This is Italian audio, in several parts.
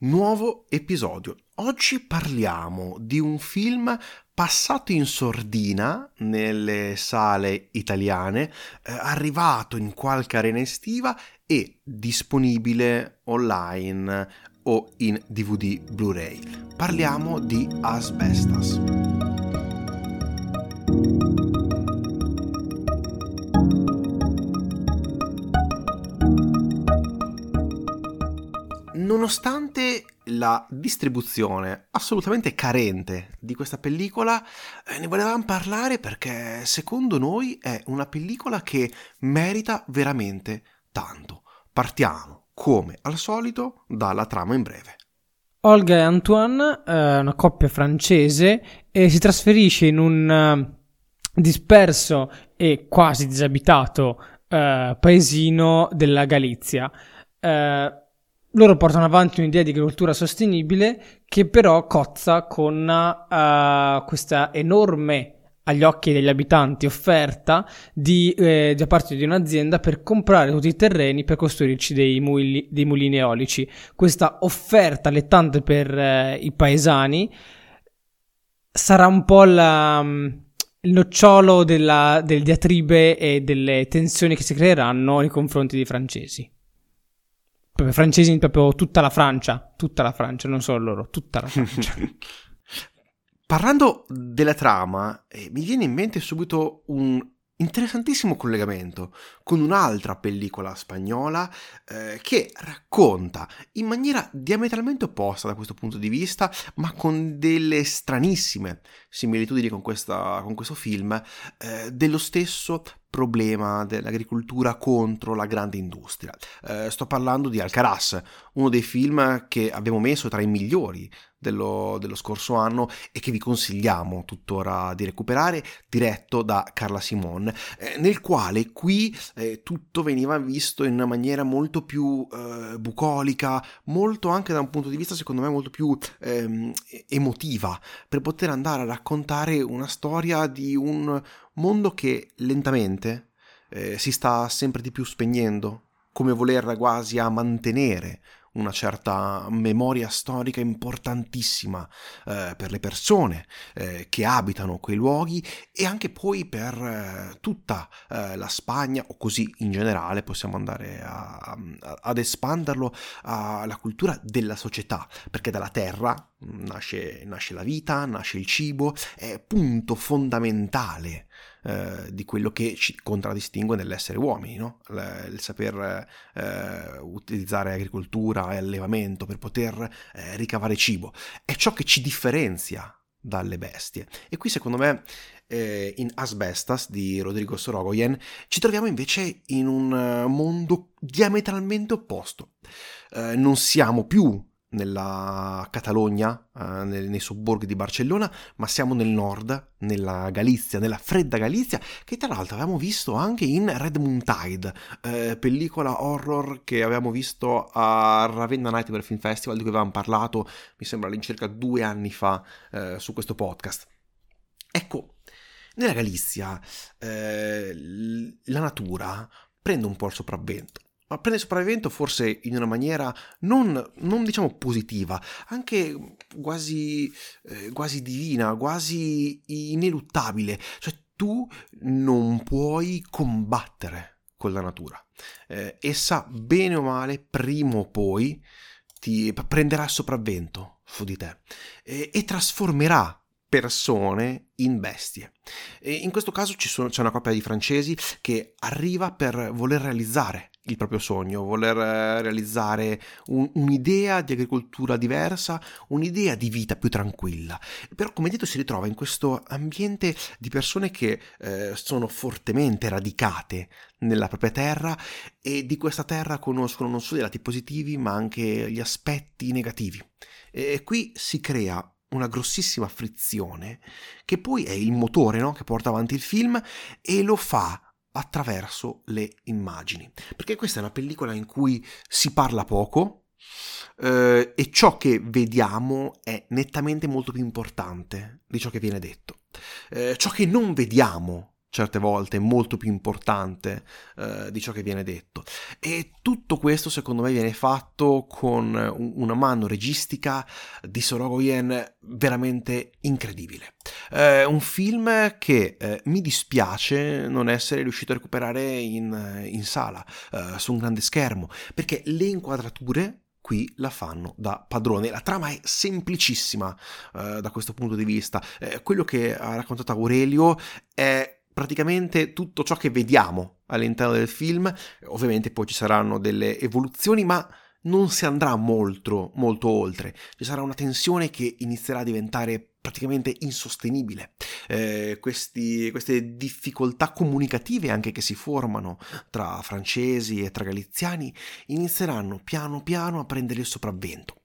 Nuovo episodio. Oggi parliamo di un film passato in sordina nelle sale italiane, eh, arrivato in qualche arena estiva e disponibile online o in DVD Blu-ray. Parliamo di Asbestas. Nonostante la distribuzione assolutamente carente di questa pellicola, eh, ne volevamo parlare perché secondo noi è una pellicola che merita veramente tanto. Partiamo, come al solito, dalla trama in breve. Olga e Antoine, eh, una coppia francese, e si trasferisce in un uh, disperso e quasi disabitato uh, paesino della Galizia. Uh, loro portano avanti un'idea di agricoltura sostenibile che però cozza con uh, questa enorme agli occhi degli abitanti offerta di, eh, da parte di un'azienda per comprare tutti i terreni per costruirci dei, muli, dei mulini eolici. Questa offerta allettante per eh, i paesani sarà un po' la, il nocciolo della, del diatribe e delle tensioni che si creeranno nei confronti dei francesi francesi, proprio tutta la Francia, tutta la Francia, non solo loro, tutta la Francia. Parlando della trama, eh, mi viene in mente subito un interessantissimo collegamento con un'altra pellicola spagnola eh, che racconta in maniera diametralmente opposta da questo punto di vista, ma con delle stranissime similitudini con, questa, con questo film, eh, dello stesso problema dell'agricoltura contro la grande industria. Eh, sto parlando di Alcaraz, uno dei film che abbiamo messo tra i migliori dello, dello, scorso anno e che vi consigliamo tuttora di recuperare, diretto da Carla Simon, eh, nel quale qui eh, tutto veniva visto in una maniera molto più eh, bucolica, molto anche da un punto di vista secondo me molto più ehm, emotiva, per poter andare a raccontare una storia di un mondo che lentamente eh, si sta sempre di più spegnendo, come voler quasi a mantenere una certa memoria storica importantissima eh, per le persone eh, che abitano quei luoghi e anche poi per eh, tutta eh, la Spagna o così in generale possiamo andare a, a, ad espanderlo alla cultura della società perché dalla terra nasce, nasce la vita, nasce il cibo, è punto fondamentale eh, di quello che ci contraddistingue nell'essere uomini, no? il, il, saper eh, utilizzare agricoltura e allevamento per poter eh, ricavare cibo, è ciò che ci differenzia dalle bestie. E qui secondo me eh, in Asbestas di Rodrigo Sorogoyen ci troviamo invece in un eh, mondo diametralmente opposto. Eh, non siamo più nella Catalogna, eh, nei, sobborghi di Barcellona, ma siamo nel nord, nella Galizia, nella fredda Galizia, che tra l'altro avevamo visto anche in Red Moon Tide, eh, pellicola horror che avevamo visto a Ravenna Nightmare Film Festival, di cui avevamo parlato, mi sembra all'incirca due anni fa, eh, su questo podcast. Ecco, nella Galizia eh, la natura prende un po' il sopravvento ma prende sopravvivento forse in una maniera non, non diciamo positiva, anche quasi, eh, quasi divina, quasi ineluttabile. Cioè tu non puoi combattere con la natura. Eh, essa, bene o male, prima o poi ti prenderà sopravvento su di te e, e trasformerà persone in bestie. E in questo caso sono, c'è una coppia di francesi che arriva per voler realizzare il proprio sogno, voler eh, realizzare un, un'idea di agricoltura diversa, un'idea di vita più tranquilla. Però, come detto, si ritrova in questo ambiente di persone che eh, sono fortemente radicate nella propria terra e di questa terra conoscono non solo i lati positivi, ma anche gli aspetti negativi. E qui si crea una grossissima frizione che poi è il motore no? che porta avanti il film e lo fa attraverso le immagini. Perché questa è una pellicola in cui si parla poco eh, e ciò che vediamo è nettamente molto più importante di ciò che viene detto. Eh, ciò che non vediamo certe volte molto più importante eh, di ciò che viene detto. E tutto questo secondo me viene fatto con una mano registica di Sorogoyen veramente incredibile. Eh, un film che eh, mi dispiace non essere riuscito a recuperare in, in sala, eh, su un grande schermo, perché le inquadrature qui la fanno da padrone. La trama è semplicissima eh, da questo punto di vista. Eh, quello che ha raccontato Aurelio è praticamente tutto ciò che vediamo all'interno del film. Ovviamente poi ci saranno delle evoluzioni, ma non si andrà molto, molto oltre. Ci sarà una tensione che inizierà a diventare praticamente insostenibile. Eh, questi, queste difficoltà comunicative anche che si formano tra francesi e tra galiziani inizieranno piano piano a prendere il sopravvento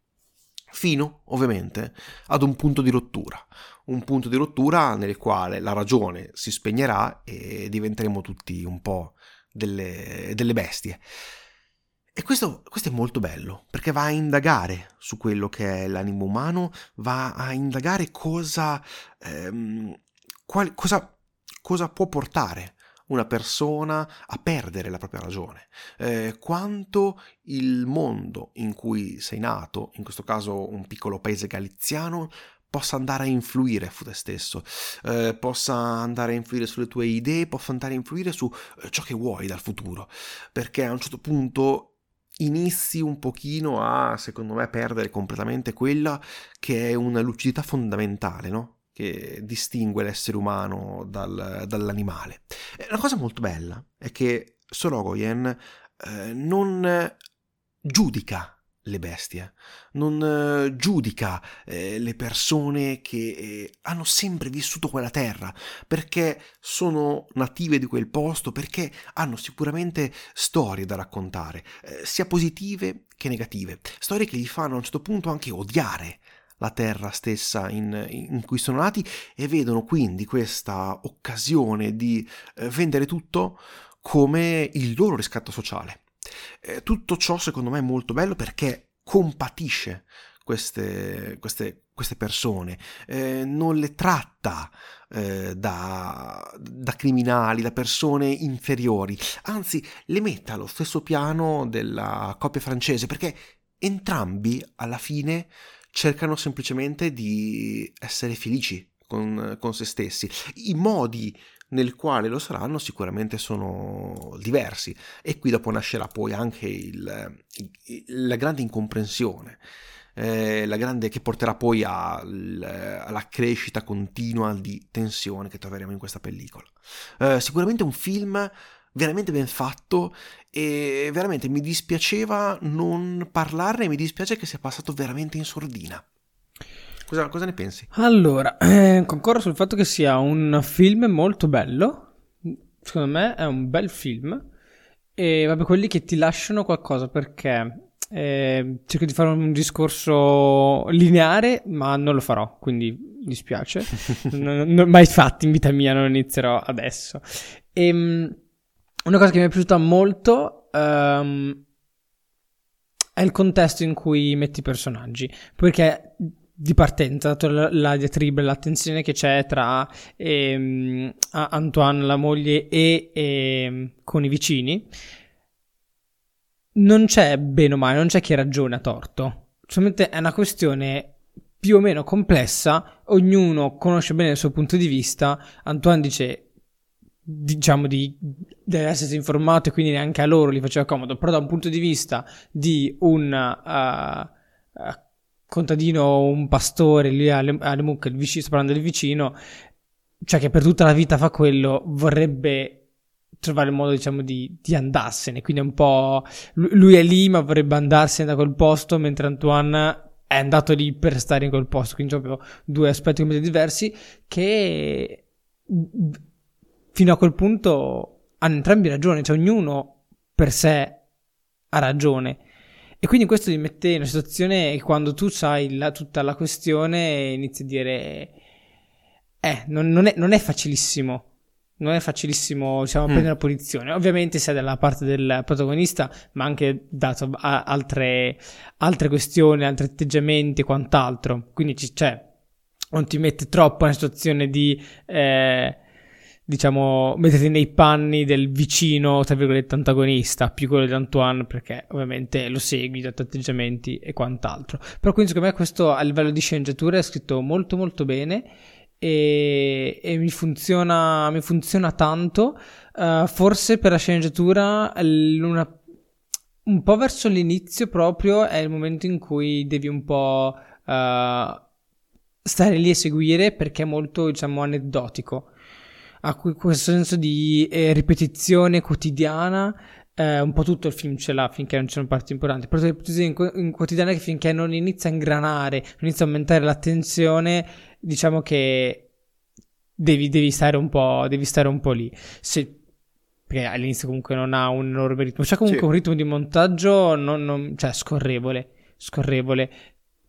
fino ovviamente ad un punto di rottura, un punto di rottura nel quale la ragione si spegnerà e diventeremo tutti un po' delle, delle bestie. E questo, questo, è molto bello, perché va a indagare su quello che è l'animo umano, va a indagare cosa, ehm, qual, cosa, cosa può portare una persona a perdere la propria ragione, eh, quanto il mondo in cui sei nato, in questo caso un piccolo paese galiziano, possa andare a influire su te stesso, eh, possa andare a influire sulle tue idee, possa andare a influire su eh, ciò che vuoi dal futuro, perché a un certo punto inizi un pochino a, secondo me, perdere completamente quella che è una lucidità fondamentale, no? che distingue l'essere umano dal, dall'animale. E una cosa molto bella è che Sorogoyen eh, non giudica le bestie, non eh, giudica eh, le persone che eh, hanno sempre vissuto quella terra, perché sono native di quel posto, perché hanno sicuramente storie da raccontare, eh, sia positive che negative, storie che gli fanno a un certo punto anche odiare la terra stessa in, in, cui sono nati e vedono quindi questa occasione di eh, vendere tutto come il loro riscatto sociale. Eh, tutto ciò secondo me è molto bello perché compatisce queste, queste, queste persone, eh, non le tratta eh, da, da, criminali, da persone inferiori, anzi le mette allo stesso piano della coppia francese perché entrambi alla fine cercano semplicemente di essere felici con, con se stessi. I modi nel quale lo saranno sicuramente sono diversi e qui dopo nascerà poi anche il, il, la grande incomprensione. Eh, la grande che porterà poi al, alla crescita continua di tensione che troveremo in questa pellicola. Eh, sicuramente un film veramente ben fatto e veramente mi dispiaceva non parlarne, mi dispiace che sia passato veramente in sordina. Cosa, cosa ne pensi? Allora, eh, concordo sul fatto che sia un film molto bello. Secondo me è un bel film. E vabbè, quelli che ti lasciano qualcosa perché eh, cerco di fare un discorso lineare, ma non lo farò, quindi mi dispiace. non, non, mai fatto in vita mia, non inizierò adesso. E, ehm, una cosa che mi è piaciuta molto um, è il contesto in cui metti i personaggi. Perché di partenza, la, la diatriba e l'attenzione che c'è tra ehm, Antoine, la moglie, e ehm, con i vicini, non c'è bene o male, non c'è chi ragione a torto. Solamente è una questione più o meno complessa, ognuno conosce bene il suo punto di vista. Antoine dice diciamo di, di essere informato e quindi neanche a loro gli faceva comodo, però da un punto di vista di un uh, uh, contadino, un pastore lì alle, alle mucche, il vicino, sto parlando del vicino, cioè che per tutta la vita fa quello, vorrebbe trovare il modo diciamo di, di andarsene, quindi è un po' lui è lì ma vorrebbe andarsene da quel posto mentre Antoine è andato lì per stare in quel posto, quindi proprio due aspetti completamente diversi che fino a quel punto hanno entrambi ragione, cioè ognuno per sé ha ragione. E quindi questo ti mette in una situazione che quando tu sai la, tutta la questione inizi a dire, eh, non, non, è, non è, facilissimo. Non è facilissimo, diciamo, mm. prendere una posizione. Ovviamente sei dalla parte del protagonista, ma anche dato a altre, altre questioni, altri atteggiamenti e quant'altro. Quindi, c- cioè, non ti mette troppo in una situazione di... Eh, diciamo, mettete nei panni del vicino, tra virgolette, antagonista, più quello di Antoine, perché ovviamente lo segui da atteggiamenti e quant'altro. Però quindi secondo me questo a livello di sceneggiatura è scritto molto molto bene e, e mi, funziona, mi funziona tanto. Uh, forse per la sceneggiatura una, un po' verso l'inizio proprio è il momento in cui devi un po' uh, stare lì e seguire perché è molto diciamo aneddotico ha questo senso di eh, ripetizione quotidiana. Eh, un po' tutto il film ce l'ha finché non c'è parti importanti, però ripetizione in, in quotidiana che finché non inizia a ingranare, non inizia a aumentare l'attenzione, diciamo che devi, devi, stare, un po', devi stare un po' lì. Se, perché all'inizio comunque non ha un enorme ritmo, c'è comunque sì. un ritmo di montaggio non, non, cioè scorrevole, scorrevole.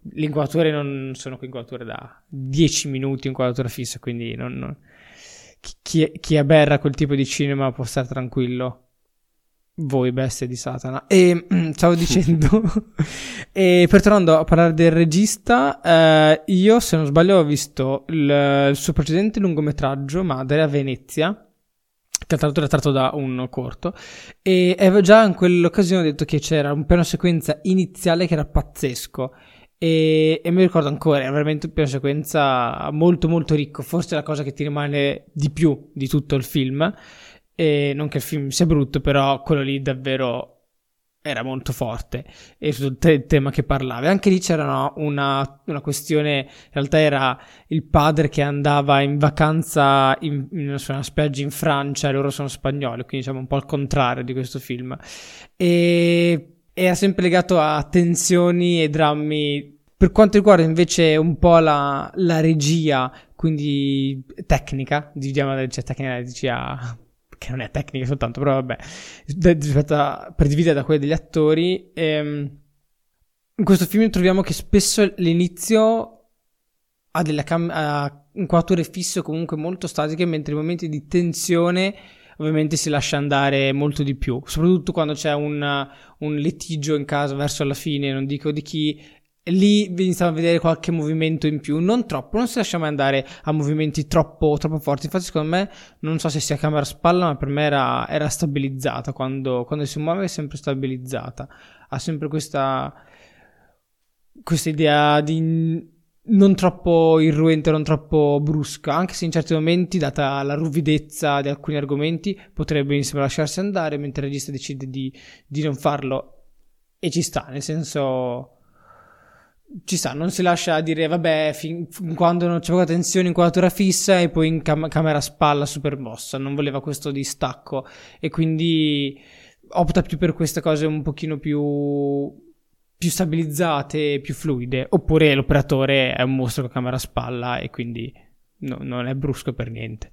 Le inquadrature non sono inquadrature da 10 minuti, inquadratura fissa, quindi non, non chi, chi aberra quel tipo di cinema può stare tranquillo. Voi bestie di Satana. E stavo dicendo, e per tornando a parlare del regista, eh, io se non sbaglio ho visto il, il suo precedente lungometraggio, Madre a Venezia, che tra l'altro era tratto da un corto, e avevo già in quell'occasione detto che c'era un piano sequenza iniziale che era pazzesco. E, e, mi ricordo ancora, è veramente un piano sequenza molto molto ricco, forse la cosa che ti rimane di più di tutto il film, e non che il film sia brutto, però quello lì davvero era molto forte e sul te- tema che parlava. Anche lì c'era una, una, questione, in realtà era il padre che andava in vacanza in, in una spiaggia in Francia e loro sono spagnoli, quindi diciamo un po' al contrario di questo film. E era sempre legato a tensioni e drammi. Per quanto riguarda invece un po' la, la regia, quindi tecnica, la regia tecnica regia che non è tecnica soltanto, però vabbè, rispetto a, per dividere da quella degli attori. Ehm, in questo film troviamo che spesso l'inizio ha cam- ha inquadrature fisse o comunque molto statiche, mentre i momenti di tensione ovviamente si lascia andare molto di più, soprattutto quando c'è un, un litigio in casa verso la fine, non dico di chi, lì iniziamo a vedere qualche movimento in più, non troppo, non si lascia mai andare a movimenti troppo, troppo forti. Infatti, secondo me, non so se sia camera spalla, ma per me era, era stabilizzata. Quando, quando, si muove è sempre stabilizzata. Ha sempre questa, questa idea di non troppo irruente, non troppo brusca, anche se in certi momenti, data la ruvidezza di alcuni argomenti, potrebbe benissimo lasciarsi andare, mentre il regista decide di, di non farlo. E ci sta, nel senso ci sta, non si lascia dire vabbè fin, fin quando non c'è poca tensione inquadratura fissa e poi in cam- camera spalla super mossa, non voleva questo distacco. E quindi opta più per queste cose un pochino più più stabilizzate, più fluide, oppure l'operatore è un mostro con camera a spalla e quindi no, non è brusco per niente.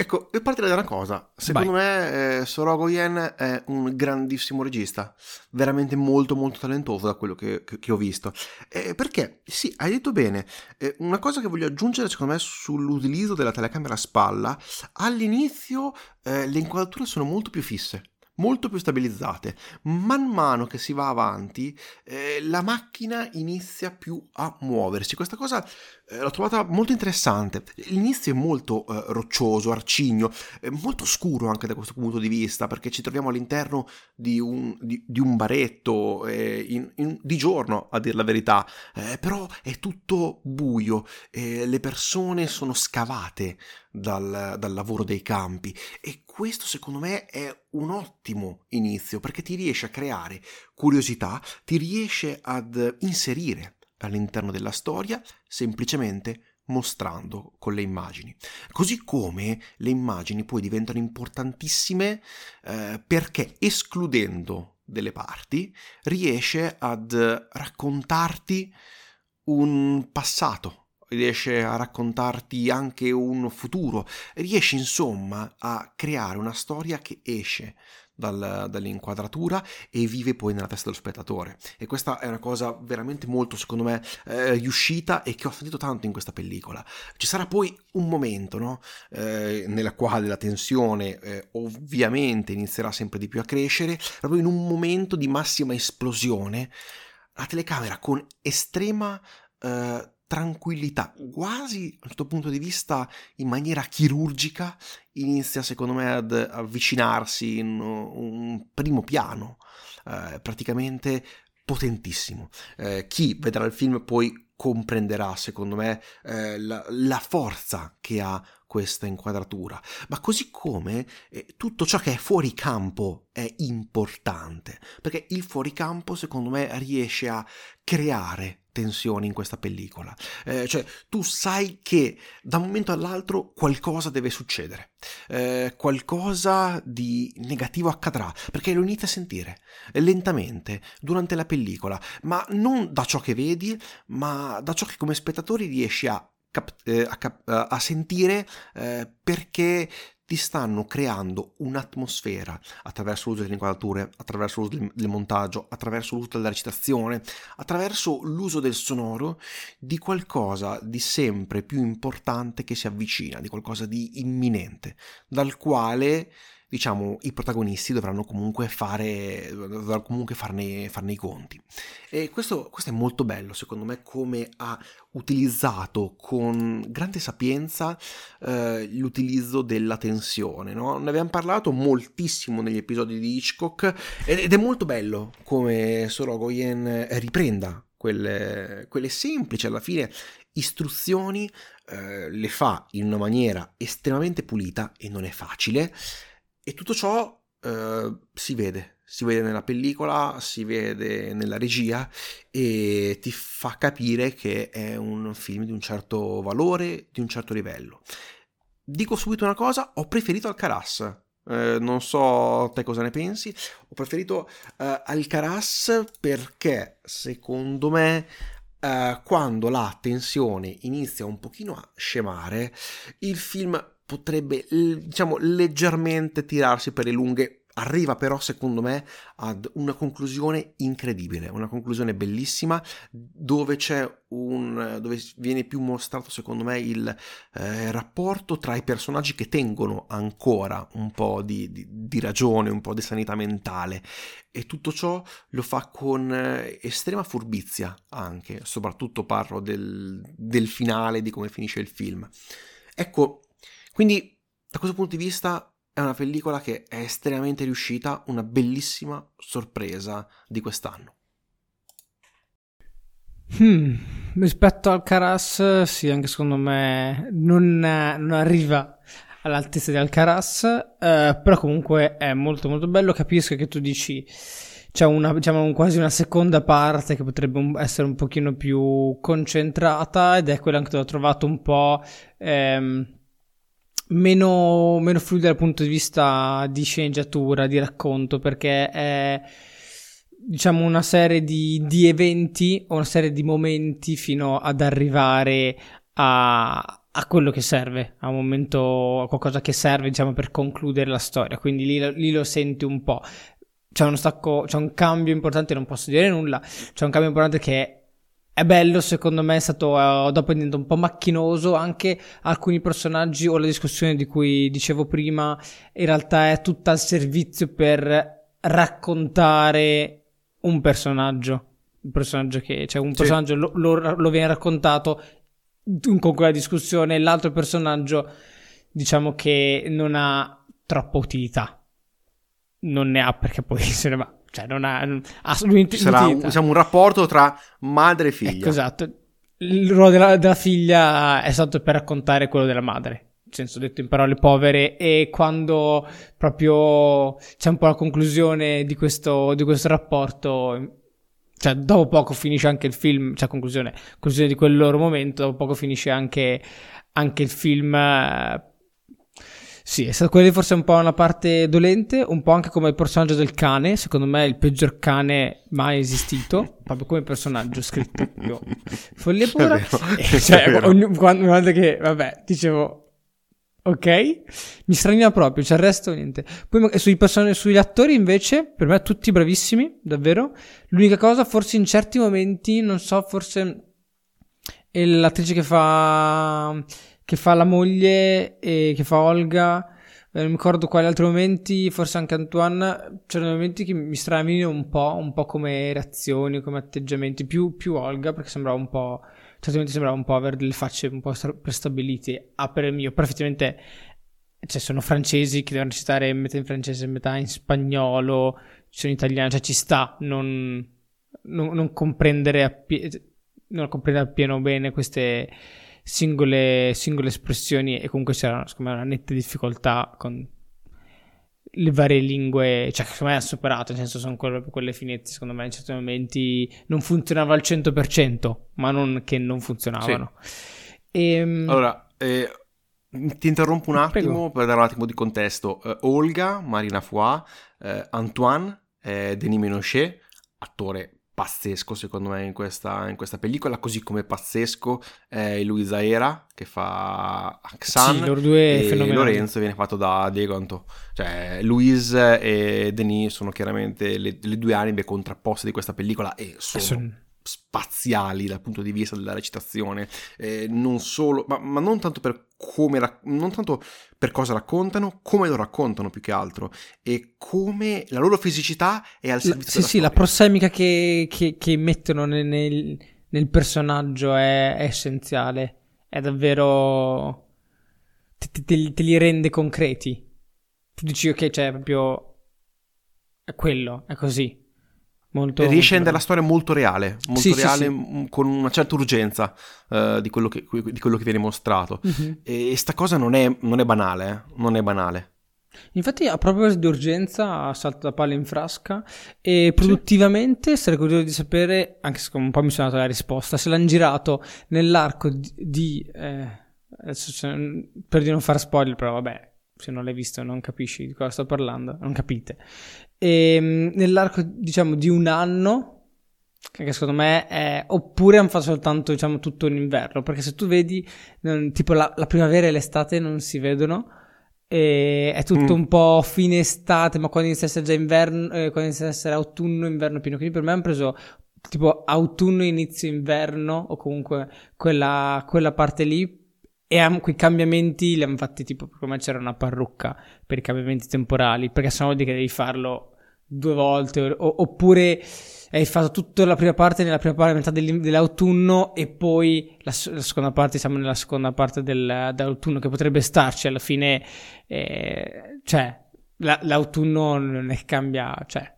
Ecco, io partirei da una cosa. Secondo Vai. me eh, Sorogoyen è un grandissimo regista, veramente molto molto talentuoso da quello che, che, che ho visto. Eh, perché, sì, hai detto bene, eh, una cosa che voglio aggiungere secondo me sull'utilizzo della telecamera a spalla, all'inizio eh, le inquadrature sono molto più fisse molto più stabilizzate. Man mano che si va avanti, eh, la macchina inizia più a muoversi. Questa cosa eh, l'ho trovata molto interessante. L'inizio è molto eh, roccioso, arcigno, molto scuro anche da questo punto di vista, perché ci troviamo all'interno di un, di, di un baretto, eh, in, in, di giorno a dire la verità, eh, però è tutto buio, le persone sono scavate dal, dal lavoro dei campi e questo secondo me è un ottimo inizio perché ti riesce a creare curiosità, ti riesce ad inserire all'interno della storia semplicemente mostrando con le immagini. Così come le immagini poi diventano importantissime eh, perché escludendo delle parti riesce ad raccontarti un passato, riesce a raccontarti anche un futuro, riesce insomma a creare una storia che esce dal, dall'inquadratura e vive poi nella testa dello spettatore. E questa è una cosa veramente molto, secondo me, eh, riuscita e che ho sentito tanto in questa pellicola. Ci sarà poi un momento, no? eh, nella quale la tensione eh, ovviamente inizierà sempre di più a crescere, proprio in un momento di massima esplosione, la telecamera con estrema... Tranquillità, quasi un certo punto di vista in maniera chirurgica, inizia secondo me ad avvicinarsi in un primo piano, eh, praticamente potentissimo. Eh, chi vedrà il film poi comprenderà, secondo me, eh, la, la, forza che ha questa inquadratura. Ma così come eh, tutto ciò che è fuori campo è importante, perché il fuori campo, secondo me, riesce a creare tensioni in questa pellicola. Eh, cioè, tu sai che da un momento all'altro qualcosa deve succedere, eh, qualcosa di negativo accadrà, perché lo inizi a sentire lentamente durante la pellicola, ma non da ciò che vedi, ma da ciò che come spettatori riesci a Cap- eh, a, cap- a, sentire eh, perché ti stanno creando un'atmosfera attraverso l'uso delle inquadrature, attraverso l'uso del, del montaggio, attraverso l'uso della recitazione, attraverso l'uso del sonoro di qualcosa di sempre più importante che si avvicina, di qualcosa di imminente, dal quale diciamo, i protagonisti dovranno comunque fare, dovranno comunque farne, farne i conti. E questo, questo, è molto bello, secondo me, come ha utilizzato con grande sapienza eh, l'utilizzo della tensione. No? Ne abbiamo parlato moltissimo negli episodi di Hitchcock ed è molto bello come Sorogoyen riprenda quelle, quelle semplici alla fine istruzioni eh, le fa in una maniera estremamente pulita e non è facile e tutto ciò eh, si vede, si vede nella pellicola, si vede nella regia e ti fa capire che è un film di un certo valore, di un certo livello. Dico subito una cosa, ho preferito Alcaraz. Eh, non so te cosa ne pensi, ho preferito eh, Alcaraz perché secondo me eh, quando la tensione inizia un pochino a scemare, il film potrebbe, diciamo, leggermente tirarsi per le lunghe. Arriva però, secondo me, ad una conclusione incredibile, una conclusione bellissima, dove c'è un. dove viene più mostrato, secondo me, il eh, rapporto tra i personaggi che tengono ancora un po' di, di, di, ragione, un po' di sanità mentale. E tutto ciò lo fa con eh, estrema furbizia anche, soprattutto parlo del, del finale, di come finisce il film. Ecco, quindi da questo punto di vista è una pellicola che è estremamente riuscita, una bellissima sorpresa di quest'anno. Hmm, rispetto al Caras, sì, anche secondo me non, non arriva all'altezza di Alcaraz, eh, però comunque è molto molto bello. Capisco che tu dici c'è una, diciamo, quasi una seconda parte che potrebbe essere un pochino più concentrata ed è quella che ho trovato un po'... Ehm, meno, meno fluido dal punto di vista di sceneggiatura, di racconto, perché è diciamo una serie di, di eventi o una serie di momenti fino ad arrivare a, a quello che serve, a un momento, a qualcosa che serve, diciamo, per concludere la storia. Quindi lì, lì lo senti un po'. C'è stacco, c'è un cambio importante, non posso dire nulla. C'è un cambio importante che è bello, secondo me è stato uh, dopo è diventato un po' macchinoso anche alcuni personaggi o la discussione di cui dicevo prima in realtà è tutta al servizio per raccontare un personaggio. Un personaggio che cioè un personaggio lo, lo, lo, viene raccontato con quella discussione l'altro personaggio diciamo che non ha troppa utilità. Non ne ha perché poi se ne va cioè, non ha assolutamente Ci sarà un, diciamo, un rapporto tra madre e figlia. Ecco, esatto. Il ruolo della, della figlia è stato per raccontare quello della madre nel senso detto in parole povere, e quando proprio c'è un po' la conclusione di questo, di questo rapporto, cioè dopo poco finisce anche il film, cioè conclusione, conclusione di quel loro momento, dopo poco finisce anche, anche il film sì, è stata quella forse un po' una parte dolente, un po' anche come il personaggio del cane, secondo me è il peggior cane mai esistito, proprio come personaggio scritto proprio follia pura. Cioè, ogni, quando, quando che, vabbè, dicevo, ok, mi straniva proprio, c'è cioè il resto niente. Poi sui person- sugli attori invece, per me tutti bravissimi, davvero. L'unica cosa, forse in certi momenti, non so, forse è l'attrice che fa che fa la moglie e che fa Olga. Eh, non mi ricordo quali altri momenti, forse anche Antoine. C'erano momenti che mi stravino un po', un po' come reazioni, come atteggiamenti. Più, più Olga, perché sembrava un po'. certamente sembrava un po' avere delle facce un po' prestabilite a per il mio, però effettivamente cioè, sono francesi che devono recitare metà in francese, metà in spagnolo, sono italiani, cioè ci sta non, non, non comprendere appie- non comprendere appieno bene queste singole, singole espressioni e comunque c'era me una netta difficoltà con le varie lingue, cioè secondo me ha superato, nel senso sono quelle, quelle finezze, secondo me in certi momenti non funzionava al 100%, ma non che non funzionavano. Sì. E, ehm, allora, eh, ti interrompo un attimo Prego. per dare un attimo di contesto. Uh, Olga, Marina Foy, uh, Antoine, uh, Denis Menochet, attore pazzesco secondo me in questa, in questa, pellicola, così come pazzesco è Luisa Era che fa Axan sì, loro due e Lorenzo viene fatto da Diego Anto. Cioè Louise e Denis sono chiaramente le, le due anime contrapposte di questa pellicola e sono... Son spaziali dal punto di vista della recitazione, eh, non solo, ma, ma, non tanto per come, non tanto per cosa raccontano, come lo raccontano più che altro e come la loro fisicità è al servizio Sì, sì, storia. la prossemica che, che, che mettono nel, nel, nel, personaggio è, è, essenziale, è davvero... Te, te, te, li rende concreti. Tu dici ok, cioè proprio... È quello, è così. Molto, riesce a rendere la storia molto reale, molto sì, reale sì, sì. con una certa urgenza uh, di, quello che, di, quello che, viene mostrato. Uh-huh. E sta cosa non è, non è banale, eh? non è banale. Infatti, a proposito di urgenza, salta la palla in frasca. E produttivamente sarei curioso di sapere, anche se un po' mi sono dato la risposta, se l'hanno girato nell'arco di. di eh, adesso, per di non fare spoiler, però vabbè, se non l'hai visto non capisci di cosa sto parlando, non capite. E, ehm, nell'arco, diciamo, di un anno, che secondo me è... oppure hanno fatto soltanto, diciamo, tutto l'inverno, perché se tu vedi, non, tipo la, la, primavera e l'estate non si vedono, e è tutto mm. un po' fine estate, ma quando inizia a essere già inverno, eh, quando inizia a essere autunno, inverno pieno, quindi per me hanno preso tipo autunno, inizio inverno, o comunque quella, quella parte lì, e quei cambiamenti li hanno fatti tipo come c'era una parrucca per i cambiamenti temporali, perché sennò vuol dire che devi farlo due volte, o, oppure hai fatto tutta la prima parte nella prima parte, metà dell'autunno, e poi la, la, seconda parte, siamo nella seconda parte del, dell'autunno, che potrebbe starci alla fine, eh, cioè, la, l'autunno non è che cambia, cioè,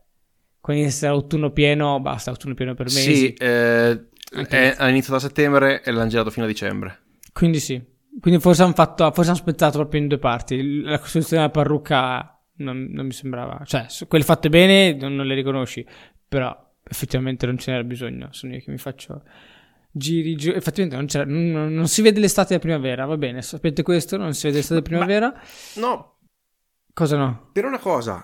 quando inizia l'autunno pieno, basta, autunno pieno per mesi. Sì, eh, è, ha iniziato a settembre e l'hanno girato fino a dicembre. Quindi sì, quindi forse hanno fatto, forse hanno spezzato proprio in due parti. La costruzione della parrucca non, non mi sembrava, cioè, quelle fatte bene non, non, le riconosci, però effettivamente non ce n'era bisogno. Sono io che mi faccio giri, giri. effettivamente non, non, non, si vede l'estate e la primavera, va bene, sapete questo, non si vede l'estate e la primavera. Ma, no. Cosa no? Per una cosa,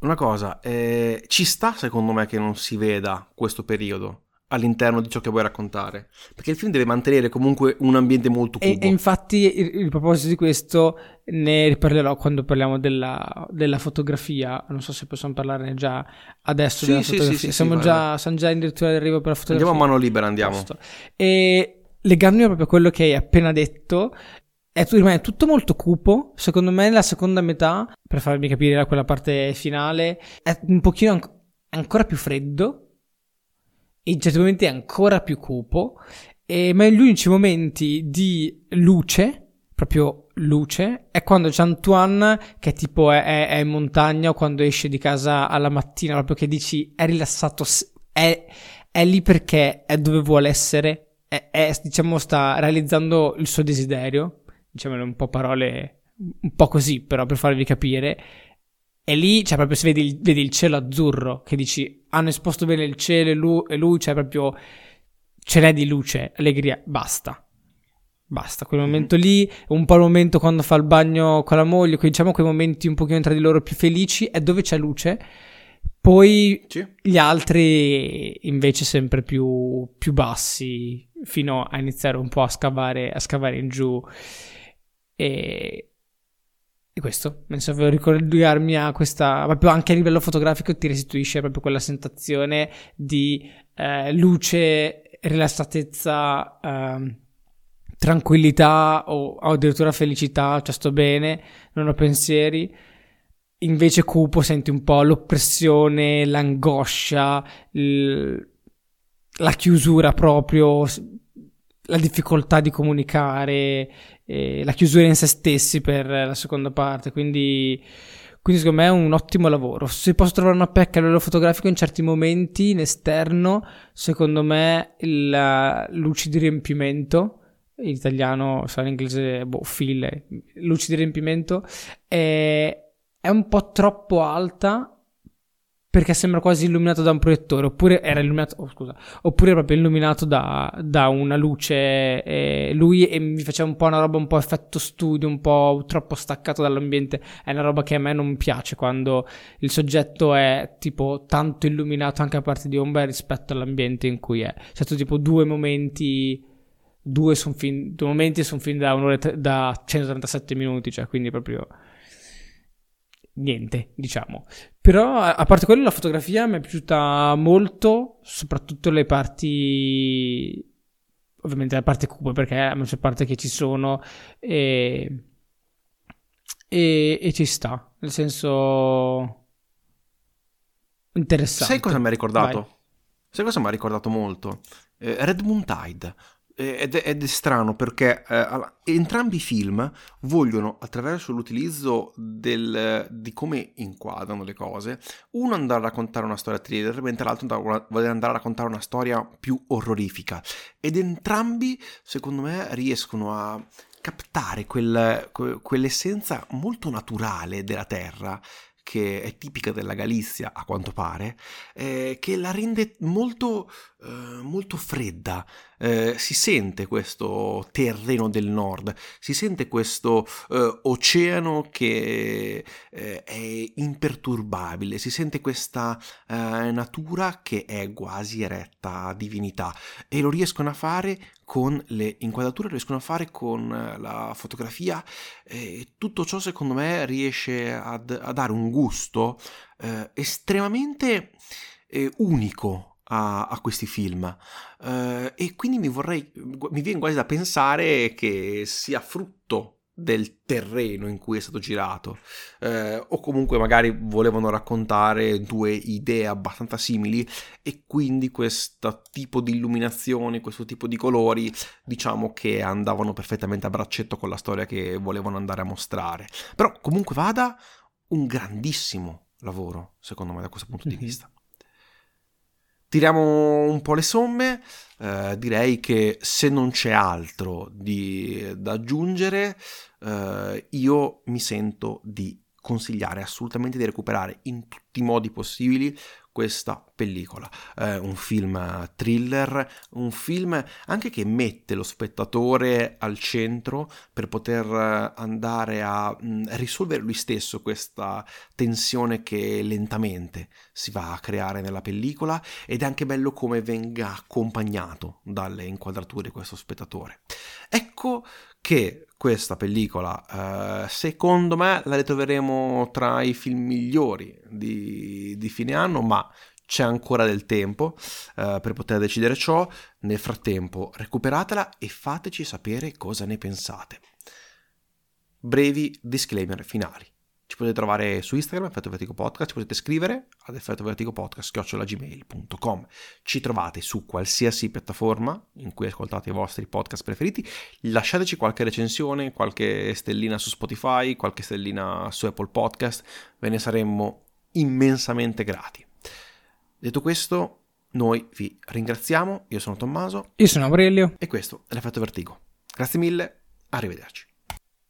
una cosa, eh, ci sta secondo me che non si veda questo periodo all'interno di ciò che vuoi raccontare. Perché il film deve mantenere comunque un ambiente molto cubo. E, e infatti, il, il, proposito di questo, ne riparlerò quando parliamo della, della, fotografia. Non so se possiamo parlarne già adesso sì, della sì, fotografia. Sì, siamo, già, siamo già addirittura d'arrivo per la fotografia. Andiamo a mano libera, andiamo. Posto. E legandomi proprio a quello che hai appena detto, è, rimane tutto molto cupo. Secondo me, la seconda metà, per farvi capire quella parte finale, è un pochino an- ancora più freddo in certi momenti è ancora più cupo, e, ma gli unici momenti di luce, proprio luce, è quando c'è Antoine che tipo è, è, è, in montagna o quando esce di casa alla mattina, proprio che dici è rilassato, è, è lì perché è dove vuole essere, è, diciamo sta realizzando il suo desiderio, diciamolo un po' parole un po' così però per farvi capire e lì, cioè, proprio si vede il, vedi il cielo azzurro, che dici, hanno esposto bene il cielo e lui, e lui cioè, proprio, ce n'è di luce, allegria, basta. Basta, quel momento lì, un po' il momento quando fa il bagno con la moglie, quindi diciamo quei momenti un pochino tra di loro più felici, è dove c'è luce. Poi sì. gli altri invece sempre più, più, bassi, fino a iniziare un po' a scavare, a scavare in giù. E, e questo, penso voglio ricollegarmi a questa, proprio anche a livello fotografico ti restituisce proprio quella sensazione di eh, luce, rilassatezza, eh, tranquillità o, o, addirittura felicità, cioè sto bene, non ho pensieri. Invece cupo senti un po' l'oppressione, l'angoscia, l- la chiusura proprio, la difficoltà di comunicare, eh, la chiusura in se stessi per la seconda parte, quindi, quindi secondo me è un ottimo lavoro. Se posso trovare una pecca a livello fotografico in certi momenti in esterno, secondo me la luce di riempimento in italiano, sa in inglese, boh, file, luce di riempimento, è, è un po' troppo alta perché sembra quasi illuminato da un proiettore, oppure era illuminato, oh, scusa, oppure proprio illuminato da, da una luce. Eh, lui e mi faceva un po' una roba un po' effetto studio, un po' troppo staccato dall'ambiente. È una roba che a me non piace quando il soggetto è tipo tanto illuminato anche a parte di ombra rispetto all'ambiente in cui è. C'è stato tipo due momenti. Due, son fin, due momenti sono fin da, un'ora, da 137 minuti, cioè quindi proprio niente, diciamo. Però, a parte quello, la fotografia mi è piaciuta molto, soprattutto le parti. Ovviamente la parte cupa, perché è la maggior parte che ci sono. E, e, e ci sta. Nel senso. Interessante. Sai cosa mi ha ricordato? Vai. Sai cosa mi ha ricordato molto? Eh, Red Moon Tide. Ed è, ed è, strano perché eh, entrambi i film vogliono, attraverso l'utilizzo del, di come inquadrano le cose, uno andare a raccontare una storia thriller, mentre l'altro vuole andare a raccontare una storia più orrorifica. Ed entrambi, secondo me, riescono a captare quel, quell'essenza molto naturale della Terra che è tipica della Galizia a quanto pare, eh, che la rende molto, eh, molto fredda. Eh, si sente questo terreno del nord, si sente questo eh, oceano che eh, è imperturbabile, si sente questa eh, natura che è quasi eretta a divinità e lo riescono a fare con le inquadrature, riescono a fare con la fotografia e tutto ciò secondo me riesce ad, a dare un gusto eh, estremamente eh, unico a, a, questi film. Eh, e quindi mi vorrei mi viene quasi da pensare che sia frutto del terreno in cui è stato girato. Eh, o comunque magari volevano raccontare due idee abbastanza simili e quindi questo tipo di illuminazione, questo tipo di colori diciamo che andavano perfettamente a braccetto con la storia che volevano andare a mostrare. Però comunque vada un grandissimo lavoro secondo me da questo punto di mhm. vista Tiriamo un po' le somme, eh, direi che se non c'è altro di, da aggiungere, eh, io mi sento di consigliare assolutamente di recuperare in tutti i modi possibili questa pellicola. Eh, un film thriller, un film anche che mette lo spettatore al centro per poter eh, andare a mh, mm, risolvere lui stesso questa tensione che lentamente si va a creare nella pellicola ed è anche bello come venga accompagnato dalle inquadrature di questo spettatore. Ecco che questa pellicola, eh, secondo me, la ritroveremo tra i film migliori di, di fine anno, ma c'è ancora del tempo eh, per poter decidere ciò. Nel frattempo, recuperatela e fateci sapere cosa ne pensate. Brevi disclaimer finali. Ci potete trovare su Instagram, Effetto Vertigo Podcast, ci potete scrivere ad effettovertigopodcast.gmail.com Ci trovate su qualsiasi piattaforma in cui ascoltate i vostri podcast preferiti. Lasciateci qualche recensione, qualche stellina su Spotify, qualche stellina su Apple Podcast, ve ne saremmo immensamente grati. Detto questo, noi vi ringraziamo. Io sono Tommaso. Io sono Aurelio. E questo è l'Effetto Vertigo. Grazie mille, arrivederci.